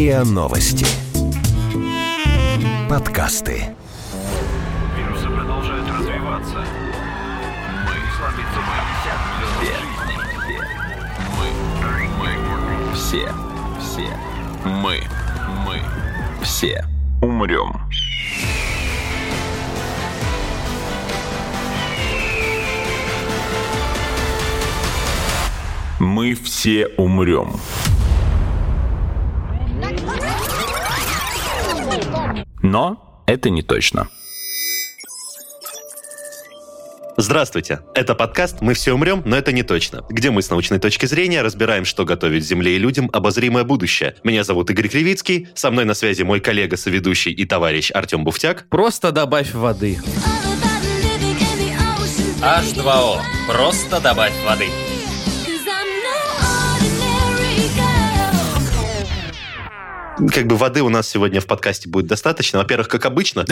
РИА Новости. Подкасты. Вирусы продолжают развиваться. Мы слабится Мы, мы, все, все, мы, мы, все умрем. Мы все умрем. Но это не точно. Здравствуйте! Это подкаст «Мы все умрем, но это не точно», где мы с научной точки зрения разбираем, что готовит Земле и людям обозримое будущее. Меня зовут Игорь Кривицкий, со мной на связи мой коллега, соведущий и товарищ Артем Буфтяк. Просто добавь воды. H2O. Просто добавь воды. Как бы воды у нас сегодня в подкасте будет достаточно. Во-первых, как обычно,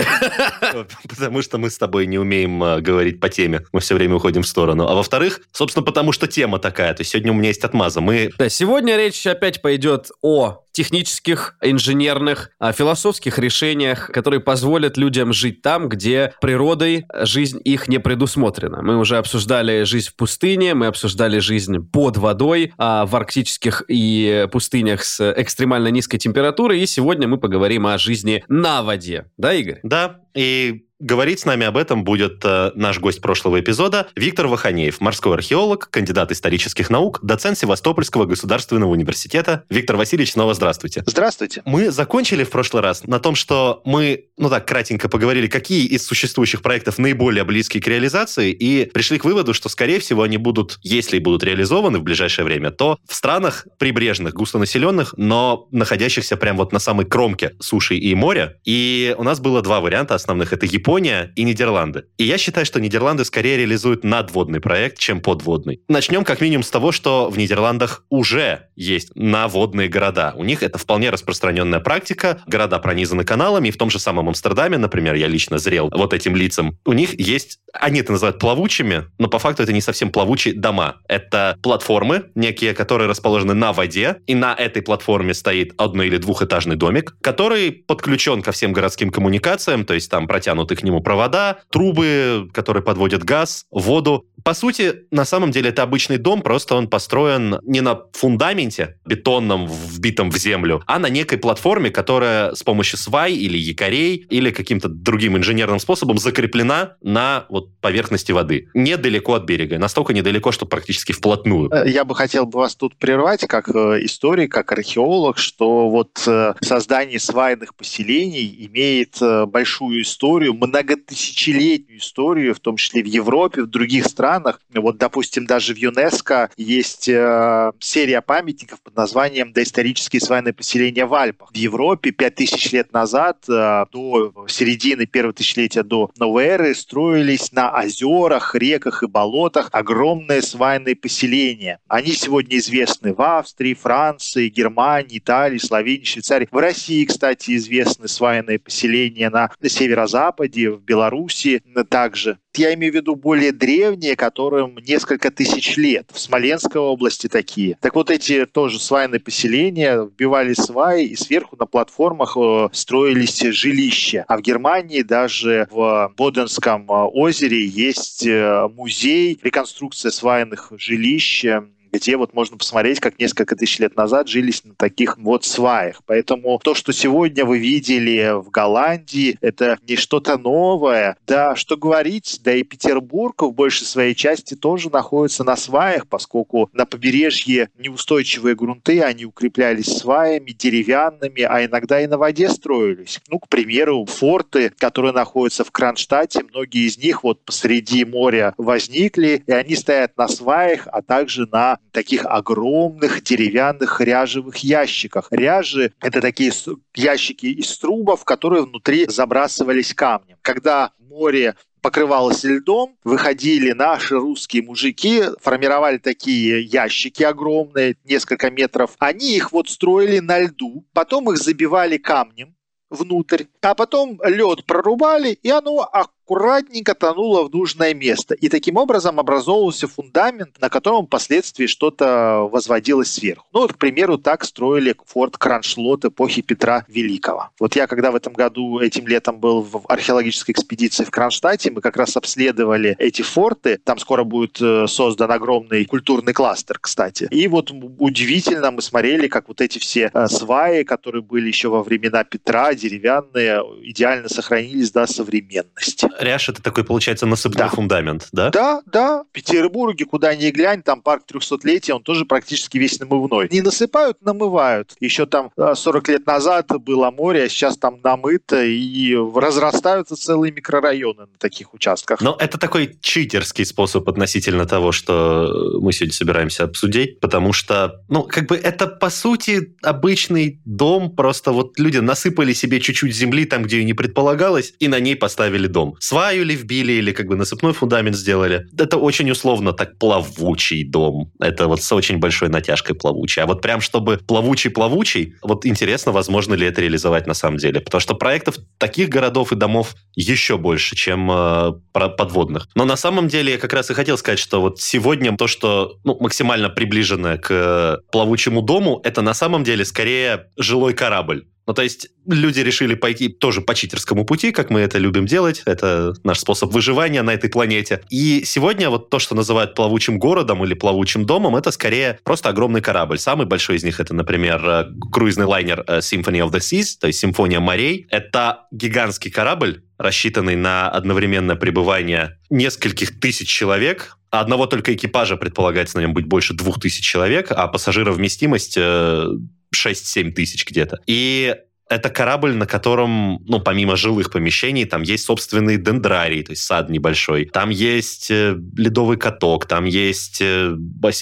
потому что мы с тобой не умеем э, говорить по теме. Мы все время уходим в сторону. А во-вторых, собственно, потому что тема такая. То есть сегодня у меня есть отмаза. Мы Да, сегодня речь опять пойдет о технических, инженерных, а, философских решениях, которые позволят людям жить там, где природой жизнь их не предусмотрена. Мы уже обсуждали жизнь в пустыне, мы обсуждали жизнь под водой, а, в арктических и пустынях с экстремально низкой температурой, и сегодня мы поговорим о жизни на воде. Да, Игорь? Да, и говорить с нами об этом будет э, наш гость прошлого эпизода Виктор Ваханеев, морской археолог, кандидат исторических наук, доцент Севастопольского государственного университета. Виктор Васильевич, снова здравствуйте. Здравствуйте. Мы закончили в прошлый раз на том, что мы, ну так, кратенько поговорили, какие из существующих проектов наиболее близки к реализации, и пришли к выводу, что, скорее всего, они будут, если будут реализованы в ближайшее время, то в странах прибрежных, густонаселенных, но находящихся прямо вот на самой кромке суши и моря. И у нас было два варианта основных. Это Япония и Нидерланды. И я считаю, что Нидерланды скорее реализуют надводный проект, чем подводный. Начнем как минимум с того, что в Нидерландах уже есть наводные города. У них это вполне распространенная практика. Города пронизаны каналами, и в том же самом Амстердаме, например, я лично зрел вот этим лицам. У них есть, они это называют плавучими, но по факту это не совсем плавучие дома. Это платформы некие, которые расположены на воде, и на этой платформе стоит одно- или двухэтажный домик, который подключен ко всем городским коммуникациям, то есть там протянуты к нему провода, трубы, которые подводят газ, воду. По сути, на самом деле это обычный дом, просто он построен не на фундаменте бетонном, вбитом в землю, а на некой платформе, которая с помощью свай или якорей или каким-то другим инженерным способом закреплена на вот поверхности воды. Недалеко от берега. Настолько недалеко, что практически вплотную. Э, Я бы хотел бы вас тут прервать, как э, историк, как археолог, что вот э, создание свайных поселений имеет большую историю, многотысячелетнюю историю, в том числе в Европе, в других странах. Вот, допустим, даже в ЮНЕСКо есть э, серия памятников под названием «Доисторические свайные поселения в Альпах». В Европе 5000 лет назад, э, до середины первого тысячелетия до новой эры, строились на озерах, реках и болотах огромные свайные поселения. Они сегодня известны в Австрии, Франции, Германии, Италии, Словении, Швейцарии. В России, кстати, известны свайные поселения на северо-западе, в Беларуси также. Я имею в виду более древние, которым несколько тысяч лет. В Смоленской области такие. Так вот эти тоже свайные поселения вбивали сваи, и сверху на платформах э, строились жилища. А в Германии даже в Боденском э, озере есть э, музей, реконструкция свайных жилищ, где вот можно посмотреть, как несколько тысяч лет назад жились на таких вот сваях. Поэтому то, что сегодня вы видели в Голландии, это не что-то новое. Да, что говорить, да и Петербург в большей своей части тоже находится на сваях, поскольку на побережье неустойчивые грунты, они укреплялись сваями, деревянными, а иногда и на воде строились. Ну, к примеру, форты, которые находятся в Кронштадте, многие из них вот посреди моря возникли, и они стоят на сваях, а также на таких огромных деревянных ряжевых ящиках. Ряжи — это такие ящики из трубов, которые внутри забрасывались камнем. Когда море покрывалось льдом, выходили наши русские мужики, формировали такие ящики огромные, несколько метров. Они их вот строили на льду, потом их забивали камнем внутрь, а потом лед прорубали, и оно аккуратненько тонула в нужное место. И таким образом образовывался фундамент, на котором впоследствии что-то возводилось сверху. Ну вот, к примеру, так строили форт Кроншлот эпохи Петра Великого. Вот я, когда в этом году, этим летом был в археологической экспедиции в Кронштадте, мы как раз обследовали эти форты. Там скоро будет э, создан огромный культурный кластер, кстати. И вот удивительно мы смотрели, как вот эти все э, сваи, которые были еще во времена Петра, деревянные, идеально сохранились до современности. Ряш — это такой, получается, насыпной да. фундамент, да? Да, да. В Петербурге, куда ни глянь, там парк 300-летия, он тоже практически весь намывной. Не насыпают, намывают. Еще там 40 лет назад было море, а сейчас там намыто, и разрастаются целые микрорайоны на таких участках. Но это такой читерский способ относительно того, что мы сегодня собираемся обсудить, потому что, ну, как бы это, по сути, обычный дом, просто вот люди насыпали себе чуть-чуть земли там, где ее не предполагалось, и на ней поставили дом. Сваю ли вбили, или как бы насыпной фундамент сделали. Это очень условно так плавучий дом. Это вот с очень большой натяжкой плавучий. А вот прям чтобы плавучий-плавучий, вот интересно, возможно ли это реализовать на самом деле. Потому что проектов таких городов и домов еще больше, чем э, подводных. Но на самом деле я как раз и хотел сказать, что вот сегодня то, что ну, максимально приближено к э, плавучему дому, это на самом деле скорее жилой корабль. Ну, то есть люди решили пойти тоже по читерскому пути, как мы это любим делать. Это наш способ выживания на этой планете. И сегодня вот то, что называют плавучим городом или плавучим домом, это скорее просто огромный корабль. Самый большой из них это, например, э, круизный лайнер э, Symphony of the Seas, то есть Симфония морей. Это гигантский корабль, рассчитанный на одновременное пребывание нескольких тысяч человек, одного только экипажа предполагается на нем быть больше двух тысяч человек, а пассажировместимость э, 6-7 тысяч где-то. И это корабль, на котором, ну, помимо жилых помещений, там есть собственный дендрарий, то есть сад небольшой. Там есть э, ледовый каток, там есть... Э.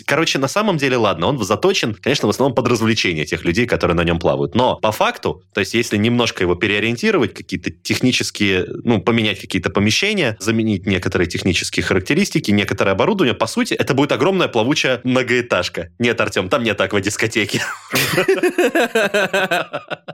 Короче, на самом деле, ладно, он заточен, конечно, в основном под развлечение тех людей, которые на нем плавают. Но по факту, то есть если немножко его переориентировать, какие-то технические, ну, поменять какие-то помещения, заменить некоторые технические характеристики, некоторое оборудование, по сути, это будет огромная плавучая многоэтажка. Нет, Артем, там нет аквадискотеки.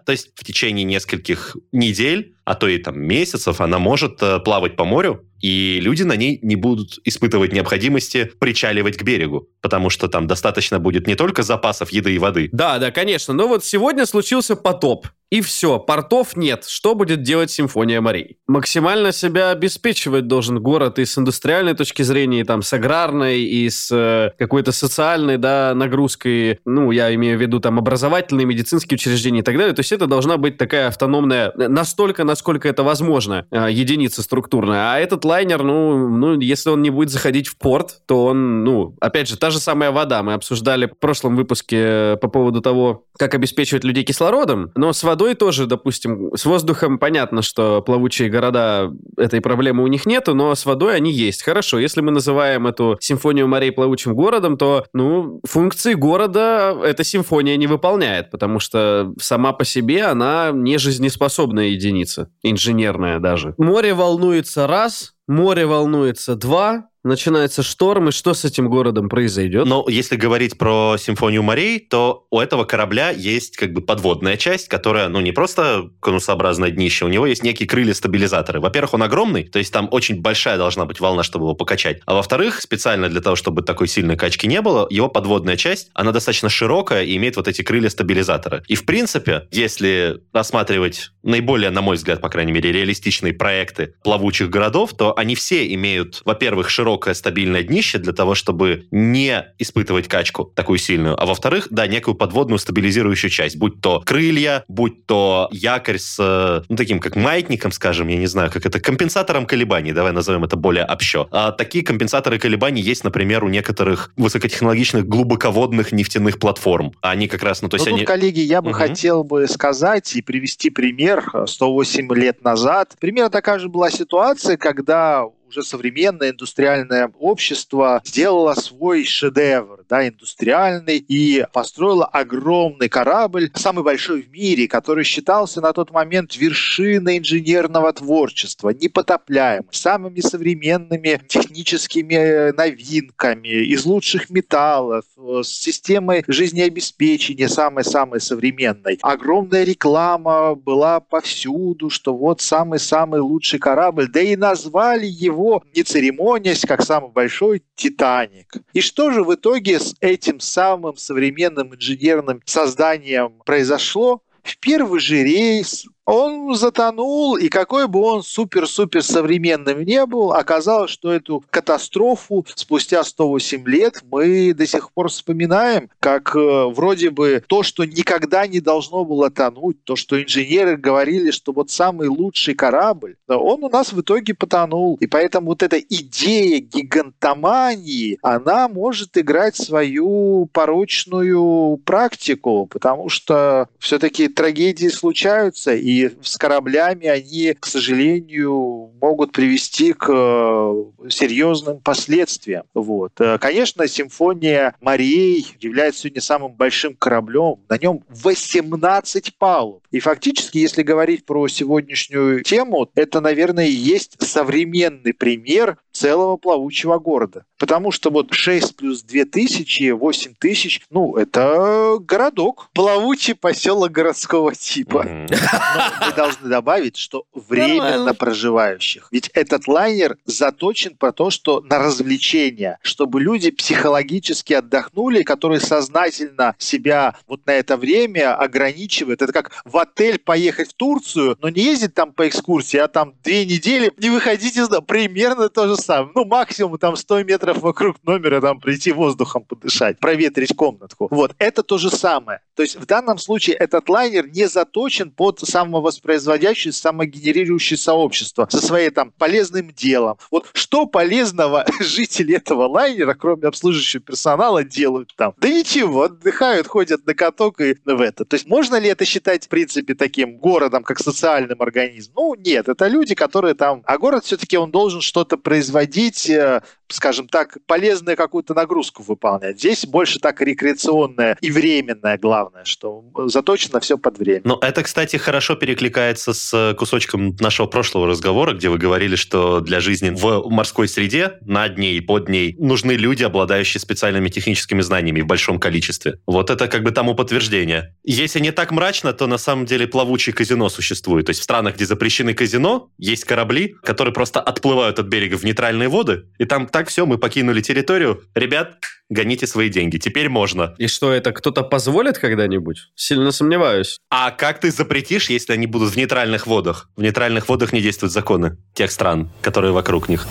То есть в течение нескольких недель, а то и там месяцев она может э, плавать по морю, и люди на ней не будут испытывать необходимости причаливать к берегу, потому что там достаточно будет не только запасов еды и воды. Да, да, конечно. Но вот сегодня случился потоп. И все, портов нет. Что будет делать Симфония морей? Максимально себя обеспечивать должен город и с индустриальной точки зрения, и там с аграрной, и с э, какой-то социальной, да, нагрузкой. Ну, я имею в виду там образовательные, медицинские учреждения и так далее. То есть это должна быть такая автономная, настолько, насколько это возможно, э, единица структурная. А этот лайнер, ну, ну, если он не будет заходить в порт, то он, ну, опять же, та же самая вода. Мы обсуждали в прошлом выпуске э, по поводу того, как обеспечивать людей кислородом, но с водой тоже, допустим, с воздухом понятно, что плавучие города, этой проблемы у них нету, но с водой они есть. Хорошо, если мы называем эту симфонию морей плавучим городом, то, ну, функции города эта симфония не выполняет, потому что сама по себе она не жизнеспособная единица, инженерная даже. Море волнуется раз, море волнуется два, начинается шторм, и что с этим городом произойдет? Но если говорить про симфонию морей, то у этого корабля есть как бы подводная часть, которая, ну, не просто конусообразное днище, у него есть некие крылья-стабилизаторы. Во-первых, он огромный, то есть там очень большая должна быть волна, чтобы его покачать. А во-вторых, специально для того, чтобы такой сильной качки не было, его подводная часть, она достаточно широкая и имеет вот эти крылья-стабилизаторы. И, в принципе, если рассматривать наиболее, на мой взгляд, по крайней мере, реалистичные проекты плавучих городов, то они все имеют, во-первых, широкую широкое стабильное днище для того, чтобы не испытывать качку такую сильную. А во-вторых, да, некую подводную стабилизирующую часть, будь то крылья, будь то якорь с, э, ну, таким как маятником, скажем, я не знаю, как это, компенсатором колебаний, давай назовем это более общо. А такие компенсаторы колебаний есть, например, у некоторых высокотехнологичных глубоководных нефтяных платформ. Они как раз, ну, то есть Но они... тут, коллеги, я бы угу. хотел бы сказать и привести пример 108 лет назад. Примерно такая же была ситуация, когда уже современное индустриальное общество сделало свой шедевр, да, индустриальный, и построило огромный корабль, самый большой в мире, который считался на тот момент вершиной инженерного творчества, непотопляемым, самыми современными техническими новинками, из лучших металлов, с системой жизнеобеспечения самой-самой современной. Огромная реклама была повсюду, что вот самый-самый лучший корабль, да и назвали его, не церемонясь, как самый большой «Титаник». И что же в итоге с этим самым современным инженерным созданием произошло? В первый же рейс он затонул, и какой бы он супер-супер современным не был, оказалось, что эту катастрофу спустя 108 лет мы до сих пор вспоминаем, как э, вроде бы то, что никогда не должно было тонуть, то, что инженеры говорили, что вот самый лучший корабль, он у нас в итоге потонул. И поэтому вот эта идея гигантомании, она может играть свою порочную практику, потому что все-таки трагедии случаются, и и с кораблями они, к сожалению, могут привести к э, серьезным последствиям. Вот. Э, конечно, симфония морей является сегодня самым большим кораблем. На нем 18 палуб. И фактически, если говорить про сегодняшнюю тему, это, наверное, и есть современный пример целого плавучего города. Потому что вот 6 плюс 2 тысячи, 8 тысяч, ну, это городок. Плавучий поселок городского типа. Но мы должны добавить, что временно проживающих. Ведь этот лайнер заточен по то, что на развлечения, чтобы люди психологически отдохнули, которые сознательно себя вот на это время ограничивают. Это как в отель поехать в Турцию, но не ездить там по экскурсии, а там две недели не выходить из дома. Примерно то же самое. Ну, максимум там 100 метров вокруг номера там прийти воздухом подышать, проветрить комнатку. Вот, это то же самое. То есть в данном случае этот лайнер не заточен под самовоспроизводящее, самогенерирующее сообщество со своей там полезным делом. Вот что полезного жители этого лайнера, кроме обслуживающего персонала, делают там? Да ничего, отдыхают, ходят на каток и в это. То есть можно ли это считать, в принципе, таким городом, как социальным организмом? Ну, нет, это люди, которые там... А город все-таки он должен что-то производить, э, скажем так, полезную какую-то нагрузку выполнять. Здесь больше так рекреационная и временная, главное, что заточено все под время. Ну, это, кстати, хорошо перекликается с кусочком нашего прошлого разговора, где вы говорили, что для жизни в морской среде, над ней, под ней, нужны люди, обладающие специальными техническими знаниями в большом количестве. Вот это как бы тому подтверждение. Если не так мрачно, то на самом деле плавучие казино существуют. То есть в странах, где запрещены казино, есть корабли, которые просто отплывают от берега в нейтральные воды, и там так все, мы покинули территорию. Ребят, гоните свои деньги. Теперь можно. И что, это кто-то позволит когда-нибудь? Сильно сомневаюсь. А как ты запретишь, если они будут в нейтральных водах? В нейтральных водах не действуют законы тех стран, которые вокруг них.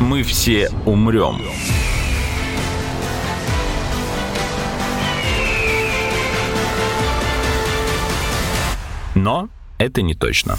Мы все умрем. Но это не точно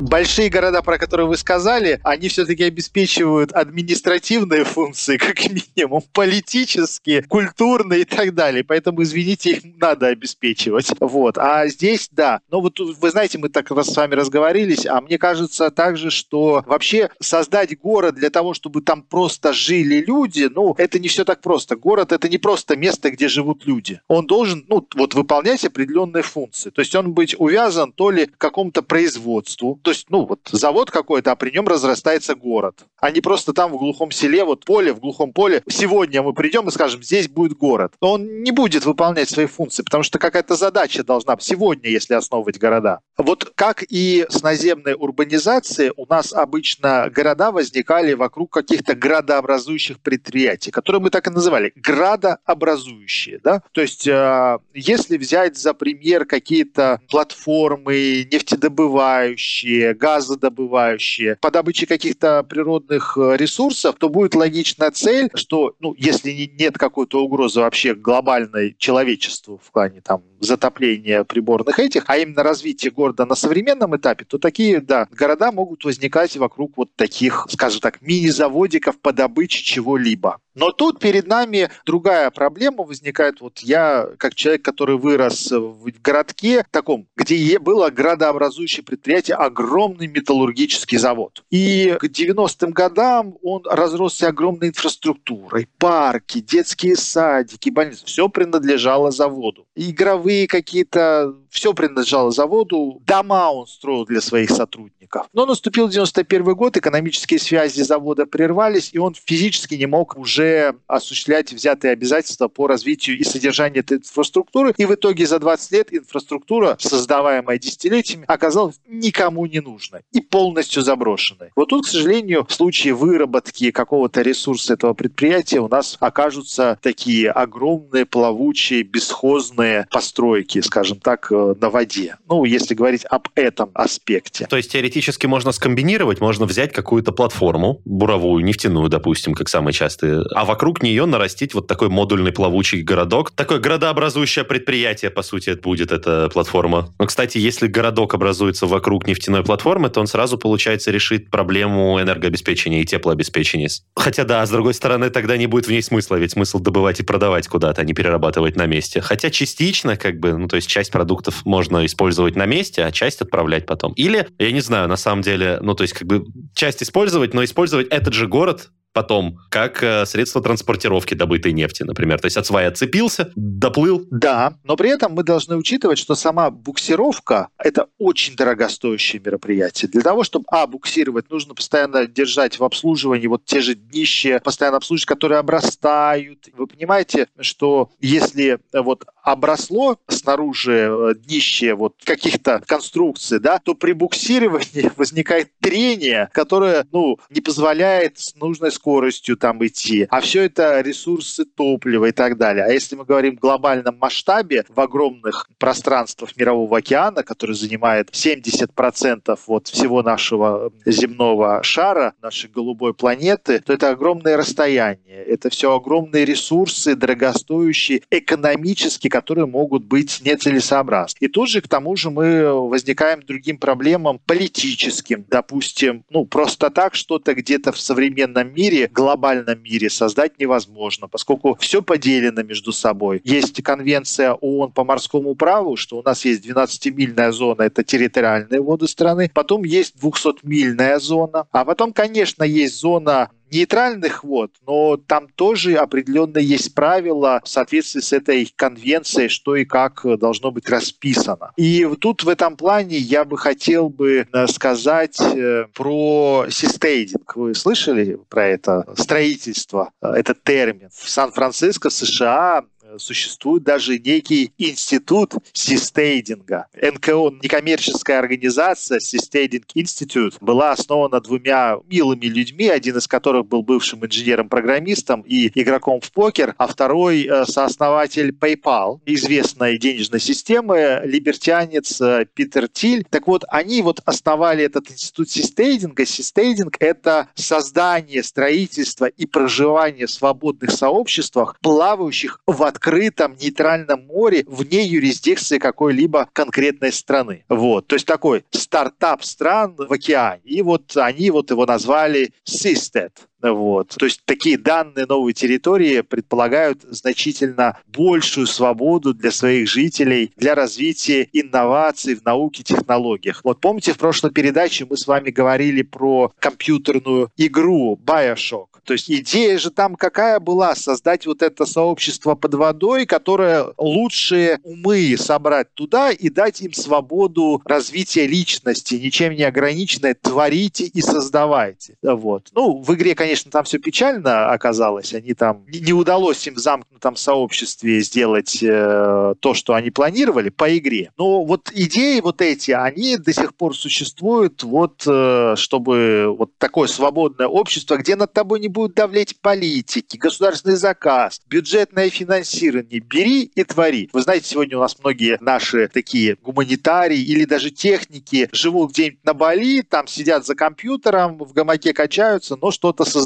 большие города, про которые вы сказали, они все-таки обеспечивают административные функции, как минимум, политические, культурные и так далее. Поэтому, извините, их надо обеспечивать. Вот. А здесь, да. Но вот вы знаете, мы так раз с вами разговорились, а мне кажется также, что вообще создать город для того, чтобы там просто жили люди, ну, это не все так просто. Город — это не просто место, где живут люди. Он должен, ну, вот выполнять определенные функции. То есть он быть увязан то ли к какому-то производству, то есть, ну, вот завод какой-то, а при нем разрастается город. А не просто там в глухом селе, вот поле, в глухом поле. Сегодня мы придем и скажем, здесь будет город. Но он не будет выполнять свои функции, потому что какая-то задача должна сегодня, если основывать города. Вот как и с наземной урбанизацией, у нас обычно города возникали вокруг каких-то градообразующих предприятий, которые мы так и называли, градообразующие. Да? То есть, э, если взять за пример какие-то платформы нефтедобывающие, добывающие, газодобывающие, по добыче каких-то природных э, ресурсов, то будет логичная цель, что, ну, если нет какой-то угрозы вообще глобальной человечеству в плане там затопления приборных этих, а именно развитие города на современном этапе, то такие, да, города могут возникать вокруг вот таких, скажем так, мини-заводиков по добыче чего-либо. Но тут перед нами другая проблема возникает. Вот я, как человек, который вырос в городке таком, где было градообразующее предприятие, огромный металлургический завод. И к 90-м годам он разросся огромной инфраструктурой. Парки, детские садики, больницы. Все принадлежало заводу. Игровые какие-то все принадлежало заводу, дома он строил для своих сотрудников. Но наступил 91 год, экономические связи завода прервались, и он физически не мог уже осуществлять взятые обязательства по развитию и содержанию этой инфраструктуры. И в итоге за 20 лет инфраструктура, создаваемая десятилетиями, оказалась никому не нужной и полностью заброшенной. Вот тут, к сожалению, в случае выработки какого-то ресурса этого предприятия у нас окажутся такие огромные, плавучие, бесхозные постройки, скажем так, на воде. Ну, если говорить об этом аспекте. То есть теоретически можно скомбинировать, можно взять какую-то платформу, буровую, нефтяную, допустим, как самые частые, а вокруг нее нарастить вот такой модульный плавучий городок. Такое градообразующее предприятие, по сути, это будет эта платформа. Но, кстати, если городок образуется вокруг нефтяной платформы, то он сразу, получается, решит проблему энергообеспечения и теплообеспечения. Хотя, да, с другой стороны, тогда не будет в ней смысла, ведь смысл добывать и продавать куда-то, а не перерабатывать на месте. Хотя частично, как бы, ну, то есть часть продуктов продуктов можно использовать на месте, а часть отправлять потом. Или, я не знаю, на самом деле, ну, то есть, как бы, часть использовать, но использовать этот же город потом, как э, средство транспортировки добытой нефти, например. То есть от свая отцепился, доплыл. Да, но при этом мы должны учитывать, что сама буксировка – это очень дорогостоящее мероприятие. Для того, чтобы, а, буксировать, нужно постоянно держать в обслуживании вот те же днища, постоянно обслуживать, которые обрастают. Вы понимаете, что если вот обросло снаружи э, днище вот каких-то конструкций, да, то при буксировании возникает трение, которое, ну, не позволяет с нужной скоростью там идти. А все это ресурсы топлива и так далее. А если мы говорим в глобальном масштабе, в огромных пространствах Мирового океана, который занимает 70% вот всего нашего земного шара, нашей голубой планеты, то это огромное расстояние. Это все огромные ресурсы, дорогостоящие, экономически, которые могут быть нецелесообразны. И тут же, к тому же, мы возникаем другим проблемам политическим. Допустим, ну, просто так что-то где-то в современном мире, глобальном мире создать невозможно, поскольку все поделено между собой. Есть конвенция ООН по морскому праву, что у нас есть 12-мильная зона, это территориальные воды страны, потом есть 200-мильная зона, а потом, конечно, есть зона нейтральных вод, но там тоже определенно есть правила в соответствии с этой конвенцией, что и как должно быть расписано. И тут в этом плане я бы хотел бы э, сказать э, про систейдинг. Вы слышали про это строительство, э, этот термин? В Сан-Франциско, США существует даже некий институт систейдинга. НКО, некоммерческая организация Систейдинг Институт, была основана двумя милыми людьми, один из которых был бывшим инженером-программистом и игроком в покер, а второй э, сооснователь PayPal, известной денежной системы, либертянец э, Питер Тиль. Так вот, они вот основали этот институт систейдинга. Систейдинг — это создание, строительство и проживание в свободных сообществах, плавающих в открытом открытом нейтральном море вне юрисдикции какой-либо конкретной страны. Вот. То есть такой стартап стран в океане. И вот они вот его назвали SISTED. Вот. То есть такие данные новой территории предполагают значительно большую свободу для своих жителей для развития инноваций в науке технологиях. Вот помните, в прошлой передаче мы с вами говорили про компьютерную игру Bioshock. То есть идея же там какая была? Создать вот это сообщество под водой, которое лучшие умы собрать туда и дать им свободу развития личности, ничем не ограниченное, творите и создавайте. Вот. Ну, в игре, конечно, конечно, там все печально оказалось. Они там не удалось им в замкнутом сообществе сделать э, то, что они планировали по игре. Но вот идеи вот эти, они до сих пор существуют, вот э, чтобы вот такое свободное общество, где над тобой не будут давлеть политики, государственный заказ, бюджетное финансирование. Бери и твори. Вы знаете, сегодня у нас многие наши такие гуманитарии или даже техники живут где-нибудь на Бали, там сидят за компьютером, в гамаке качаются, но что-то создают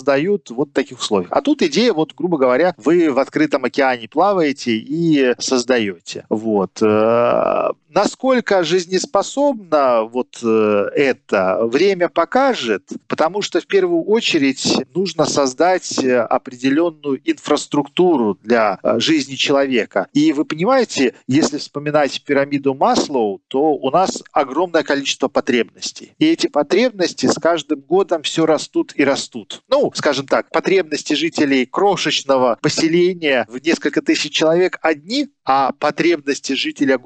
вот в таких условиях. А тут идея, вот, грубо говоря, вы в открытом океане плаваете и создаете. Вот. Э, насколько жизнеспособно вот э, это время покажет, потому что в первую очередь нужно создать э, определенную инфраструктуру для жизни человека. И вы понимаете, если вспоминать пирамиду Маслоу, то у нас огромное количество потребностей. И эти потребности с каждым годом все растут и растут. Ну, скажем так, потребности жителей крошечного поселения в несколько тысяч человек одни, а потребности жителя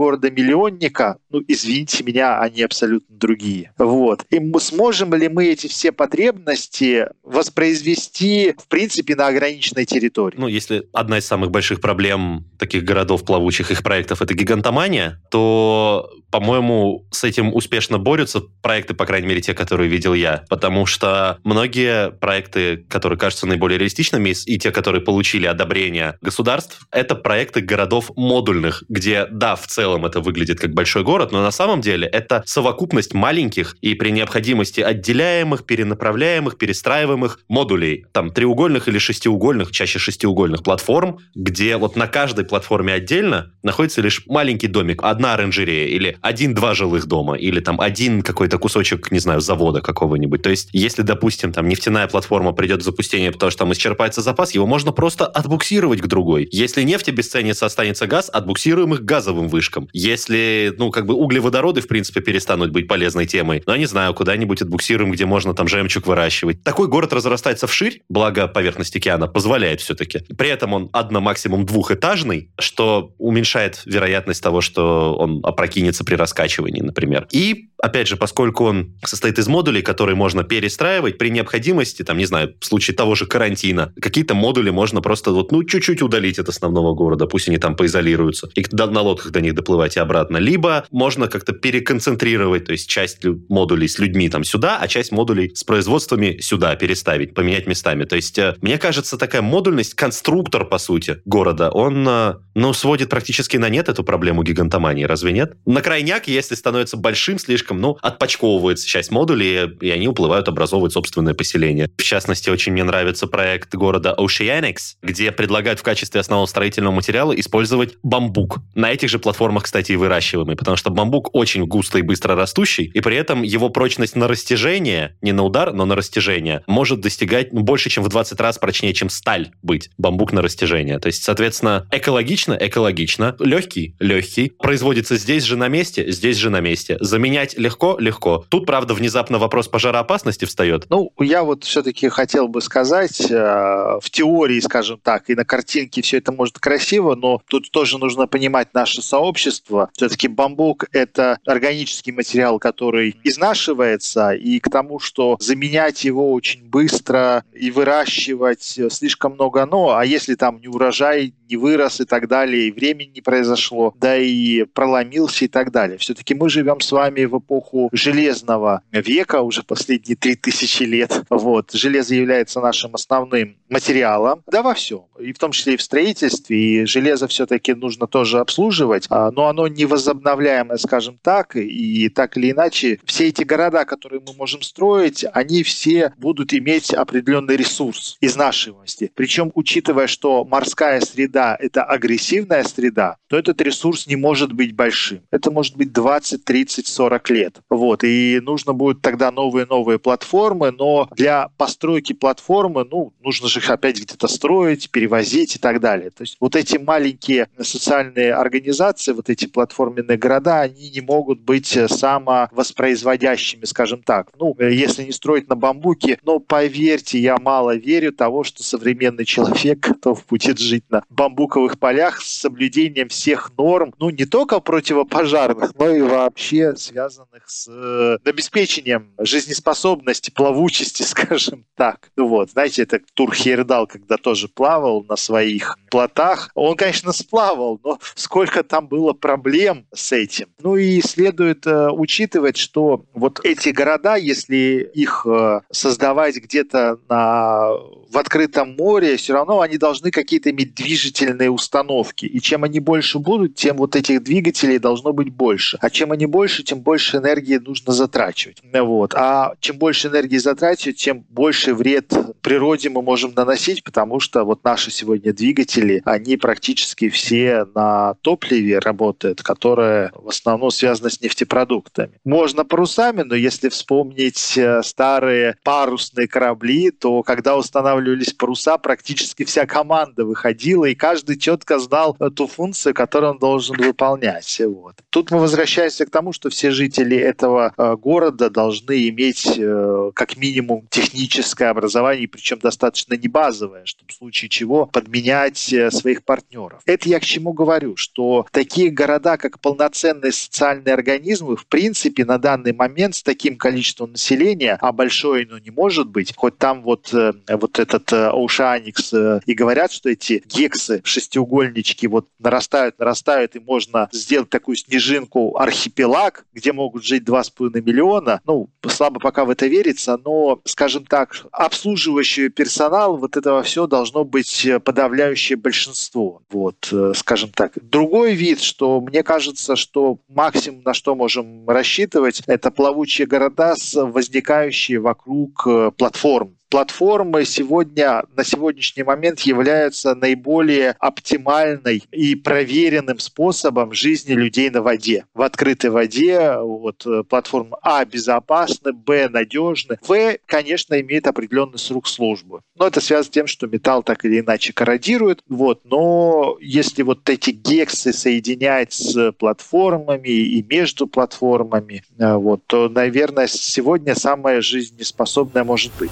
города-миллионника, ну, извините меня, они абсолютно другие. Вот. И мы сможем ли мы эти все потребности воспроизвести, в принципе, на ограниченной территории? Ну, если одна из самых больших проблем таких городов плавучих, их проектов, это гигантомания, то по-моему, с этим успешно борются проекты, по крайней мере, те, которые видел я. Потому что многие проекты, которые кажутся наиболее реалистичными, и те, которые получили одобрение государств, это проекты городов модульных, где, да, в целом это выглядит как большой город, но на самом деле это совокупность маленьких и при необходимости отделяемых, перенаправляемых, перестраиваемых модулей, там, треугольных или шестиугольных, чаще шестиугольных платформ, где вот на каждой платформе отдельно находится лишь маленький домик, одна оранжерея или один-два жилых дома или там один какой-то кусочек, не знаю, завода какого-нибудь. То есть, если, допустим, там нефтяная платформа придет в запустение, потому что там исчерпается запас, его можно просто отбуксировать к другой. Если нефть обесценится, останется газ, отбуксируем их газовым вышкам. Если, ну, как бы углеводороды, в принципе, перестанут быть полезной темой, ну, я не знаю, куда-нибудь отбуксируем, где можно там жемчуг выращивать. Такой город разрастается вширь, благо поверхность океана позволяет все-таки. При этом он одно максимум двухэтажный, что уменьшает вероятность того, что он опрокинется при раскачивании, например. И, опять же, поскольку он состоит из модулей, которые можно перестраивать при необходимости, там, не знаю, в случае того же карантина, какие-то модули можно просто вот, ну, чуть-чуть удалить от основного города, пусть они там поизолируются, и на лодках до них доплывать и обратно. Либо можно как-то переконцентрировать, то есть часть модулей с людьми там сюда, а часть модулей с производствами сюда переставить, поменять местами. То есть, э, мне кажется, такая модульность, конструктор, по сути, города, он, э, ну, сводит практически на нет эту проблему гигантомании, разве нет? На край крайняк, если становится большим слишком, ну, отпочковывается часть модулей, и они уплывают образовывать собственное поселение. В частности, очень мне нравится проект города Oceanics, где предлагают в качестве основного строительного материала использовать бамбук. На этих же платформах, кстати, и выращиваемый, потому что бамбук очень густо и быстро растущий, и при этом его прочность на растяжение, не на удар, но на растяжение, может достигать ну, больше, чем в 20 раз прочнее, чем сталь быть. Бамбук на растяжение. То есть, соответственно, экологично, экологично, легкий, легкий, производится здесь же на месте, здесь же на месте. Заменять легко, легко. Тут, правда, внезапно вопрос пожароопасности встает. Ну, я вот все-таки хотел бы сказать, э, в теории, скажем так, и на картинке все это может красиво, но тут тоже нужно понимать наше сообщество. Все-таки бамбук — это органический материал, который изнашивается, и к тому, что заменять его очень быстро и выращивать слишком много «но», а если там не урожай не вырос и так далее, и времени не произошло, да и проломился и так далее. Все-таки мы живем с вами в эпоху железного века, уже последние три тысячи лет. Вот. Железо является нашим основным материалом, да во всем, и в том числе и в строительстве, и железо все-таки нужно тоже обслуживать, а, но оно невозобновляемое, скажем так, и так или иначе все эти города, которые мы можем строить, они все будут иметь определенный ресурс изнашиваемости. Причем, учитывая, что морская среда среда – это агрессивная среда, то этот ресурс не может быть большим. Это может быть 20, 30, 40 лет. Вот. И нужно будет тогда новые-новые платформы, но для постройки платформы, ну, нужно же их опять где-то строить, перевозить и так далее. То есть вот эти маленькие социальные организации, вот эти платформенные города, они не могут быть самовоспроизводящими, скажем так. Ну, если не строить на бамбуке, но поверьте, я мало верю того, что современный человек готов будет жить на бамбуке бамбуковых полях с соблюдением всех норм, ну, не только противопожарных, но и вообще связанных с э, обеспечением жизнеспособности, плавучести, скажем так. Вот, знаете, это Тур Хейрдал, когда тоже плавал на своих плотах. Он, конечно, сплавал, но сколько там было проблем с этим. Ну и следует э, учитывать, что вот эти города, если их э, создавать где-то на в открытом море, все равно они должны какие-то иметь движительные установки. И чем они больше будут, тем вот этих двигателей должно быть больше. А чем они больше, тем больше энергии нужно затрачивать. Вот. А чем больше энергии затрачивать, тем больше вред природе мы можем наносить, потому что вот наши сегодня двигатели, они практически все на топливе работают, которое в основном связано с нефтепродуктами. Можно парусами, но если вспомнить э, старые парусные корабли, то когда устанавливали устанавливались паруса, практически вся команда выходила, и каждый четко знал ту функцию, которую он должен выполнять. Вот. Тут мы возвращаемся к тому, что все жители этого э, города должны иметь э, как минимум техническое образование, причем достаточно не базовое, чтобы в случае чего подменять э, своих партнеров. Это я к чему говорю, что такие города, как полноценные социальные организмы, в принципе, на данный момент с таким количеством населения, а большое оно не может быть, хоть там вот, вот этот э, и говорят, что эти гексы, шестиугольнички вот нарастают, нарастают, и можно сделать такую снежинку архипелаг, где могут жить 2,5 миллиона. Ну, слабо пока в это верится, но, скажем так, обслуживающий персонал, вот этого все должно быть подавляющее большинство. Вот, э, скажем так. Другой вид, что мне кажется, что максимум, на что можем рассчитывать, это плавучие города, возникающие вокруг э, платформ платформы сегодня, на сегодняшний момент являются наиболее оптимальной и проверенным способом жизни людей на воде. В открытой воде вот, э, платформа А безопасны, Б надежны, В, конечно, имеет определенный срок службы. Но это связано с тем, что металл так или иначе корродирует. Вот. Но если вот эти гексы соединять с платформами и между платформами, э, вот, то, наверное, сегодня самая жизнеспособная может быть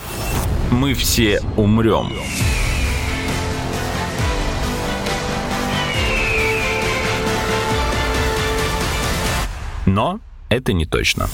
мы все умрем. Но это не точно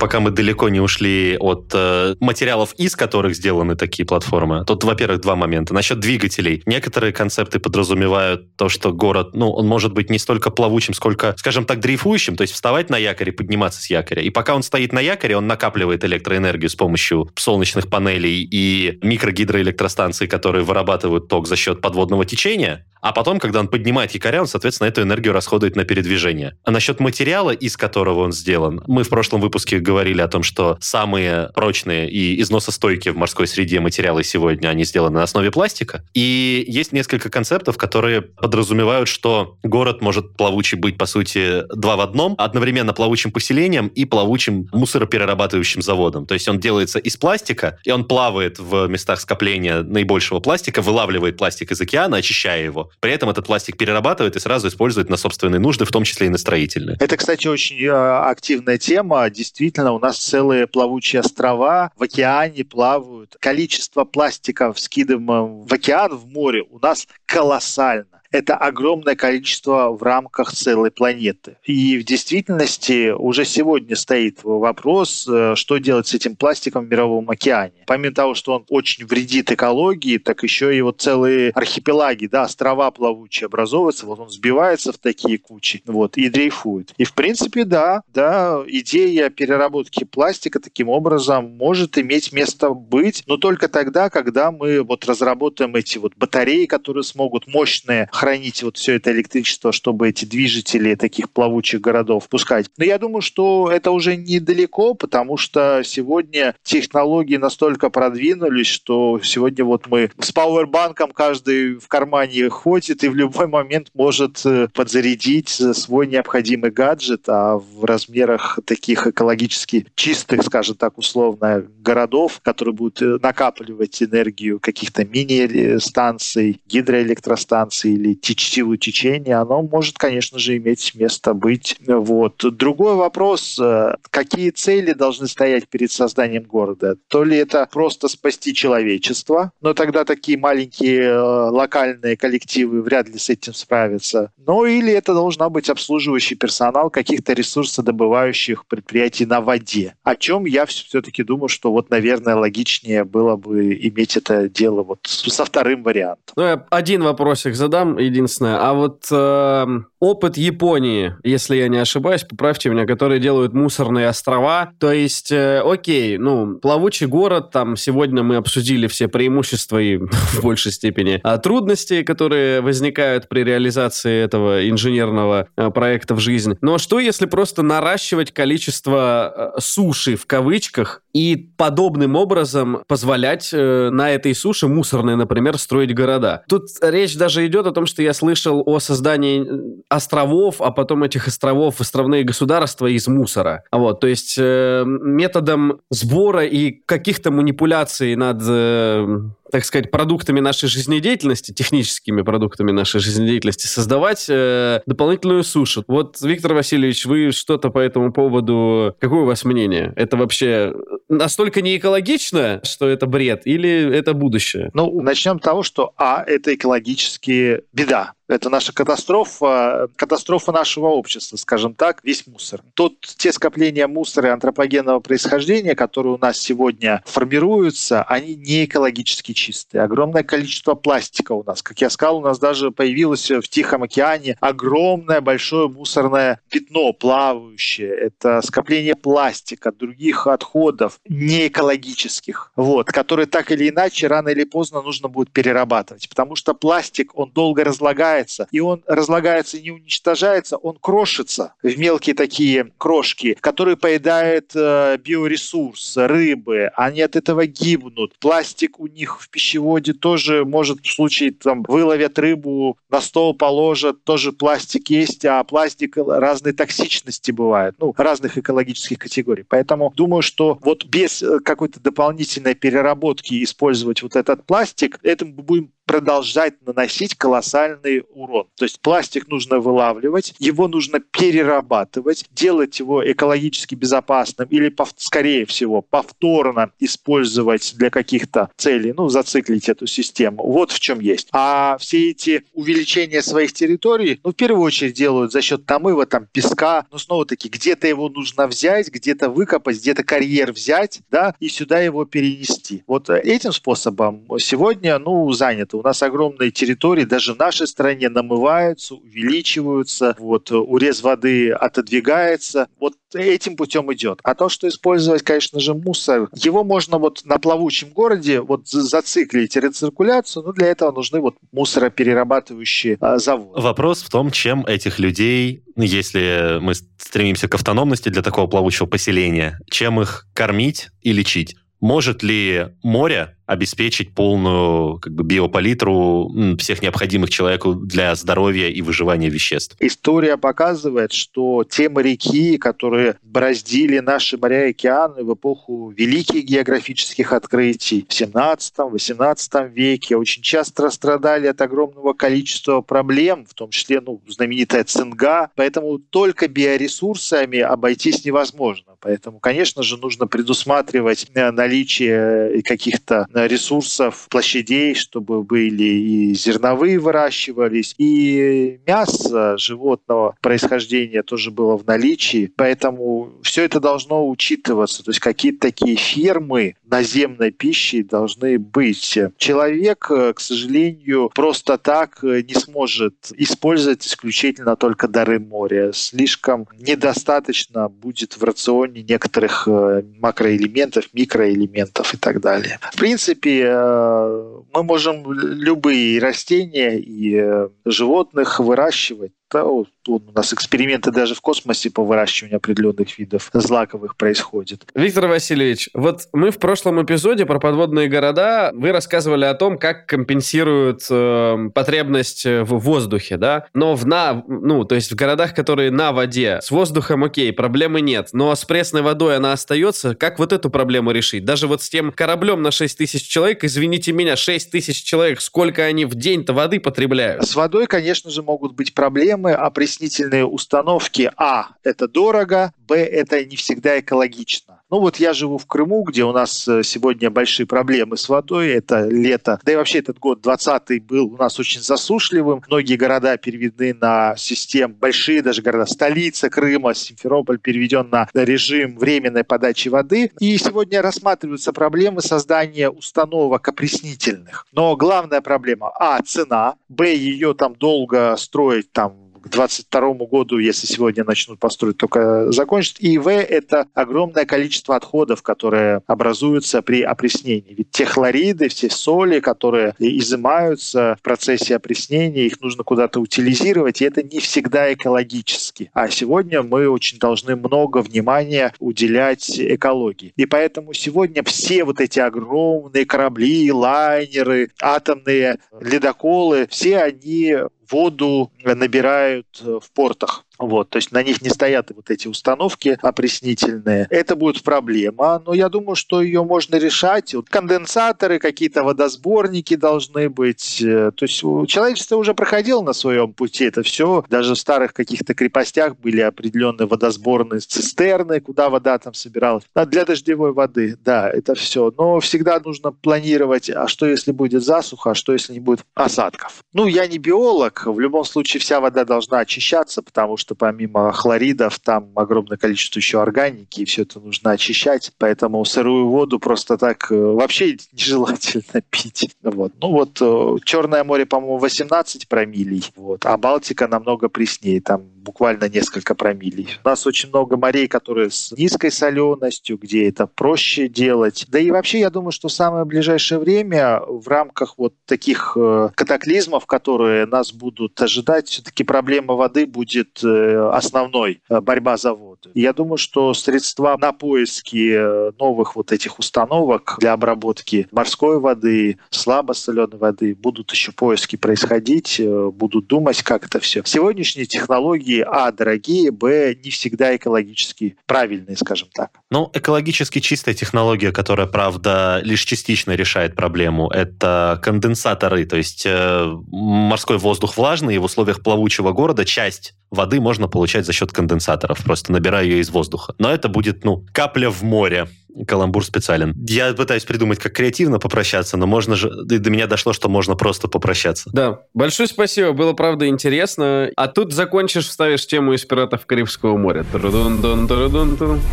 пока мы далеко не ушли от э, материалов, из которых сделаны такие платформы. Тут, во-первых, два момента. Насчет двигателей. Некоторые концепты подразумевают то, что город, ну, он может быть не столько плавучим, сколько, скажем так, дрейфующим, то есть вставать на якоре, подниматься с якоря. И пока он стоит на якоре, он накапливает электроэнергию с помощью солнечных панелей и микрогидроэлектростанций, которые вырабатывают ток за счет подводного течения. А потом, когда он поднимает якоря, он, соответственно, эту энергию расходует на передвижение. А насчет материала, из которого он сделан, мы в прошлом выпуске говорили о том, что самые прочные и износостойкие в морской среде материалы сегодня, они сделаны на основе пластика. И есть несколько концептов, которые подразумевают, что город может плавучий быть, по сути, два в одном, одновременно плавучим поселением и плавучим мусороперерабатывающим заводом. То есть он делается из пластика, и он плавает в местах скопления наибольшего пластика, вылавливает пластик из океана, очищая его. При этом этот пластик перерабатывает и сразу использует на собственные нужды, в том числе и на строительные. Это, кстати, очень э, активная тема. Действительно, у нас целые плавучие острова в океане плавают. Количество пластика, скидываемого в океан, в море у нас колоссально это огромное количество в рамках целой планеты. И в действительности уже сегодня стоит вопрос, э, что делать с этим пластиком в мировом океане. Помимо того, что он очень вредит экологии, так еще и вот целые архипелаги, да, острова плавучие образовываются, вот он сбивается в такие кучи, вот, и дрейфует. И в принципе, да, да, идея переработки пластика таким образом может иметь место быть, но только тогда, когда мы вот разработаем эти вот батареи, которые смогут мощные хранить вот все это электричество, чтобы эти движители таких плавучих городов пускать. Но я думаю, что это уже недалеко, потому что сегодня технологии настолько продвинулись, что сегодня вот мы с пауэрбанком каждый в кармане ходит и в любой момент может э, подзарядить свой необходимый гаджет, а в размерах таких экологически чистых, скажем так, условно, городов, которые будут э, накапливать энергию каких-то мини-станций, гидроэлектростанций или или силу течения, оно может, конечно же, иметь место быть. Вот. Другой вопрос, э, какие цели должны стоять перед созданием города? То ли это просто спасти человечество, но тогда такие маленькие э, локальные коллективы вряд ли с этим справятся. Ну или это должна быть обслуживающий персонал каких-то ресурсодобывающих предприятий на воде. О чем я все-таки думаю, что вот, наверное, логичнее было бы иметь это дело вот со вторым вариантом. Ну, я один вопросик задам, единственное. А вот э, опыт Японии, если я не ошибаюсь, поправьте меня, которые делают мусорные острова. То есть, э, окей, ну, плавучий город, там сегодня мы обсудили все преимущества и в большей степени а, трудности, которые возникают при реализации этого инженерного а, проекта в жизнь. Но что если просто наращивать количество а, суши в кавычках и подобным образом позволять э, на этой суше мусорные, например, строить города? Тут речь даже идет о том, что я слышал о создании островов, а потом этих островов островные государства из мусора. Вот, то есть э, методом сбора и каких-то манипуляций над э, так сказать, продуктами нашей жизнедеятельности, техническими продуктами нашей жизнедеятельности, создавать э, дополнительную сушу. Вот, Виктор Васильевич, вы что-то по этому поводу... Какое у вас мнение? Это вообще настолько не экологично, что это бред, или это будущее? Ну, начнем с того, что, а, это экологически беда. Это наша катастрофа, катастрофа нашего общества, скажем так, весь мусор. Тут те скопления мусора антропогенного происхождения, которые у нас сегодня формируются, они не экологически чистые. Огромное количество пластика у нас. Как я сказал, у нас даже появилось в Тихом океане огромное большое мусорное пятно плавающее. Это скопление пластика, других отходов, не экологических, вот, которые так или иначе рано или поздно нужно будет перерабатывать. Потому что пластик, он долго разлагается. И он разлагается не уничтожается, он крошится в мелкие такие крошки, которые поедают э, биоресурс, рыбы. Они от этого гибнут. Пластик у них в пищеводе тоже может в там выловят рыбу, на стол положат, тоже пластик есть, а пластик разной токсичности бывает, ну, разных экологических категорий. Поэтому думаю, что вот без э, какой-то дополнительной переработки использовать вот этот пластик, этим мы будем продолжать наносить колоссальный урон. То есть пластик нужно вылавливать, его нужно перерабатывать, делать его экологически безопасным или, скорее всего, повторно использовать для каких-то целей, ну, зациклить эту систему. Вот в чем есть. А все эти увеличения своих территорий, ну, в первую очередь делают за счет намыва там песка, но снова-таки где-то его нужно взять, где-то выкопать, где-то карьер взять, да, и сюда его перенести. Вот этим способом сегодня, ну, занято у нас огромные территории, даже в нашей стране намываются, увеличиваются, вот, урез воды отодвигается. Вот этим путем идет. А то, что использовать, конечно же, мусор, его можно вот на плавучем городе вот зациклить рециркуляцию, но для этого нужны вот мусороперерабатывающие а, заводы. Вопрос в том, чем этих людей, если мы стремимся к автономности для такого плавучего поселения, чем их кормить и лечить? Может ли море обеспечить полную как бы, биополитру всех необходимых человеку для здоровья и выживания веществ. История показывает, что те моряки, которые бороздили наши моря и океаны в эпоху великих географических открытий в 17-18 веке, очень часто страдали от огромного количества проблем, в том числе ну, знаменитая цинга, поэтому только биоресурсами обойтись невозможно. Поэтому, конечно же, нужно предусматривать э, наличие каких-то ресурсов, площадей, чтобы были и зерновые выращивались, и мясо животного происхождения тоже было в наличии. Поэтому все это должно учитываться. То есть какие-то такие фермы наземной пищи должны быть. Человек, к сожалению, просто так не сможет использовать исключительно только дары моря. Слишком недостаточно будет в рационе некоторых э, макроэлементов, микроэлементов и так далее. В принципе, принципе, э, мы можем любые растения и э, животных выращивать у нас эксперименты даже в космосе по выращиванию определенных видов злаковых происходят. Виктор Васильевич, вот мы в прошлом эпизоде про подводные города, вы рассказывали о том, как компенсируют э, потребность в воздухе, да? Но в на, ну, то есть в городах, которые на воде, с воздухом окей, проблемы нет, но с пресной водой она остается. Как вот эту проблему решить? Даже вот с тем кораблем на 6 тысяч человек, извините меня, 6 тысяч человек, сколько они в день-то воды потребляют? С водой, конечно же, могут быть проблемы. Опреснительные установки, а, это дорого, б, это не всегда экологично. Ну вот я живу в Крыму, где у нас э, сегодня большие проблемы с водой. Это лето, да и вообще этот год 20 был у нас очень засушливым. Многие города переведены на систему, большие даже города, столица Крыма, Симферополь переведен на режим временной подачи воды. И сегодня рассматриваются проблемы создания установок опреснительных. Но главная проблема, а, цена, б, ее там долго строить там к 2022 году, если сегодня начнут построить, только закончат. И В – это огромное количество отходов, которые образуются при опреснении. Ведь те хлориды, все соли, которые изымаются в процессе опреснения, их нужно куда-то утилизировать, и это не всегда экологически. А сегодня мы очень должны много внимания уделять экологии. И поэтому сегодня все вот эти огромные корабли, лайнеры, атомные ледоколы, все они воду набирают э, в портах. Вот, то есть на них не стоят вот эти установки опреснительные. Это будет проблема, но я думаю, что ее можно решать. Вот конденсаторы, какие-то водосборники должны быть. Э, то есть человечество уже проходило на своем пути это все. Даже в старых каких-то крепостях были определенные водосборные цистерны, куда вода там собиралась. А для дождевой воды, да, это все. Но всегда нужно планировать, а что если будет засуха, а что если не будет осадков. Ну, я не биолог, в любом случае вся вода должна очищаться, потому что что помимо хлоридов там огромное количество еще органики, и все это нужно очищать. Поэтому сырую воду просто так э, вообще нежелательно пить. Вот. Ну вот э, Черное море, по-моему, 18 промилей, вот, а Балтика намного преснее, там буквально несколько промилей. У нас очень много морей, которые с низкой соленостью, где это проще делать. Да и вообще, я думаю, что в самое ближайшее время в рамках вот таких э, катаклизмов, которые нас будут ожидать, все-таки проблема воды будет Э, основной э, борьба за воду. Я думаю, что средства на поиски э, новых вот этих установок для обработки морской воды, слабосоленой воды будут еще поиски происходить, будут думать, как это все. Сегодняшние технологии, а, дорогие, б, не всегда экологически правильные, скажем так. Ну, экологически чистая технология, которая, правда, лишь частично решает проблему, это конденсаторы, то есть э, морской воздух влажный, и в условиях плавучего города часть воды можно получать за счет конденсаторов, просто набирая ее из воздуха. Но это будет, ну, капля в море. Каламбур специален. Я пытаюсь придумать, как креативно попрощаться, но можно же... До меня дошло, что можно просто попрощаться. Да. Большое спасибо. Было, правда, интересно. А тут закончишь, вставишь тему из «Пиратов Карибского моря».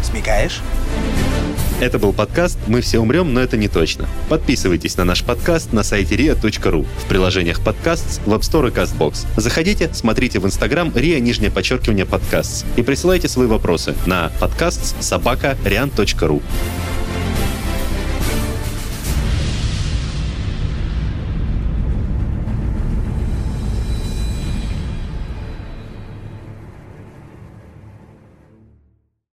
Смекаешь? Это был подкаст «Мы все умрем, но это не точно». Подписывайтесь на наш подкаст на сайте ria.ru, в приложениях подкаст, в App Store и CastBox. Заходите, смотрите в Instagram ria, нижнее подчеркивание подкаст и присылайте свои вопросы на подкаст собака rian.ru.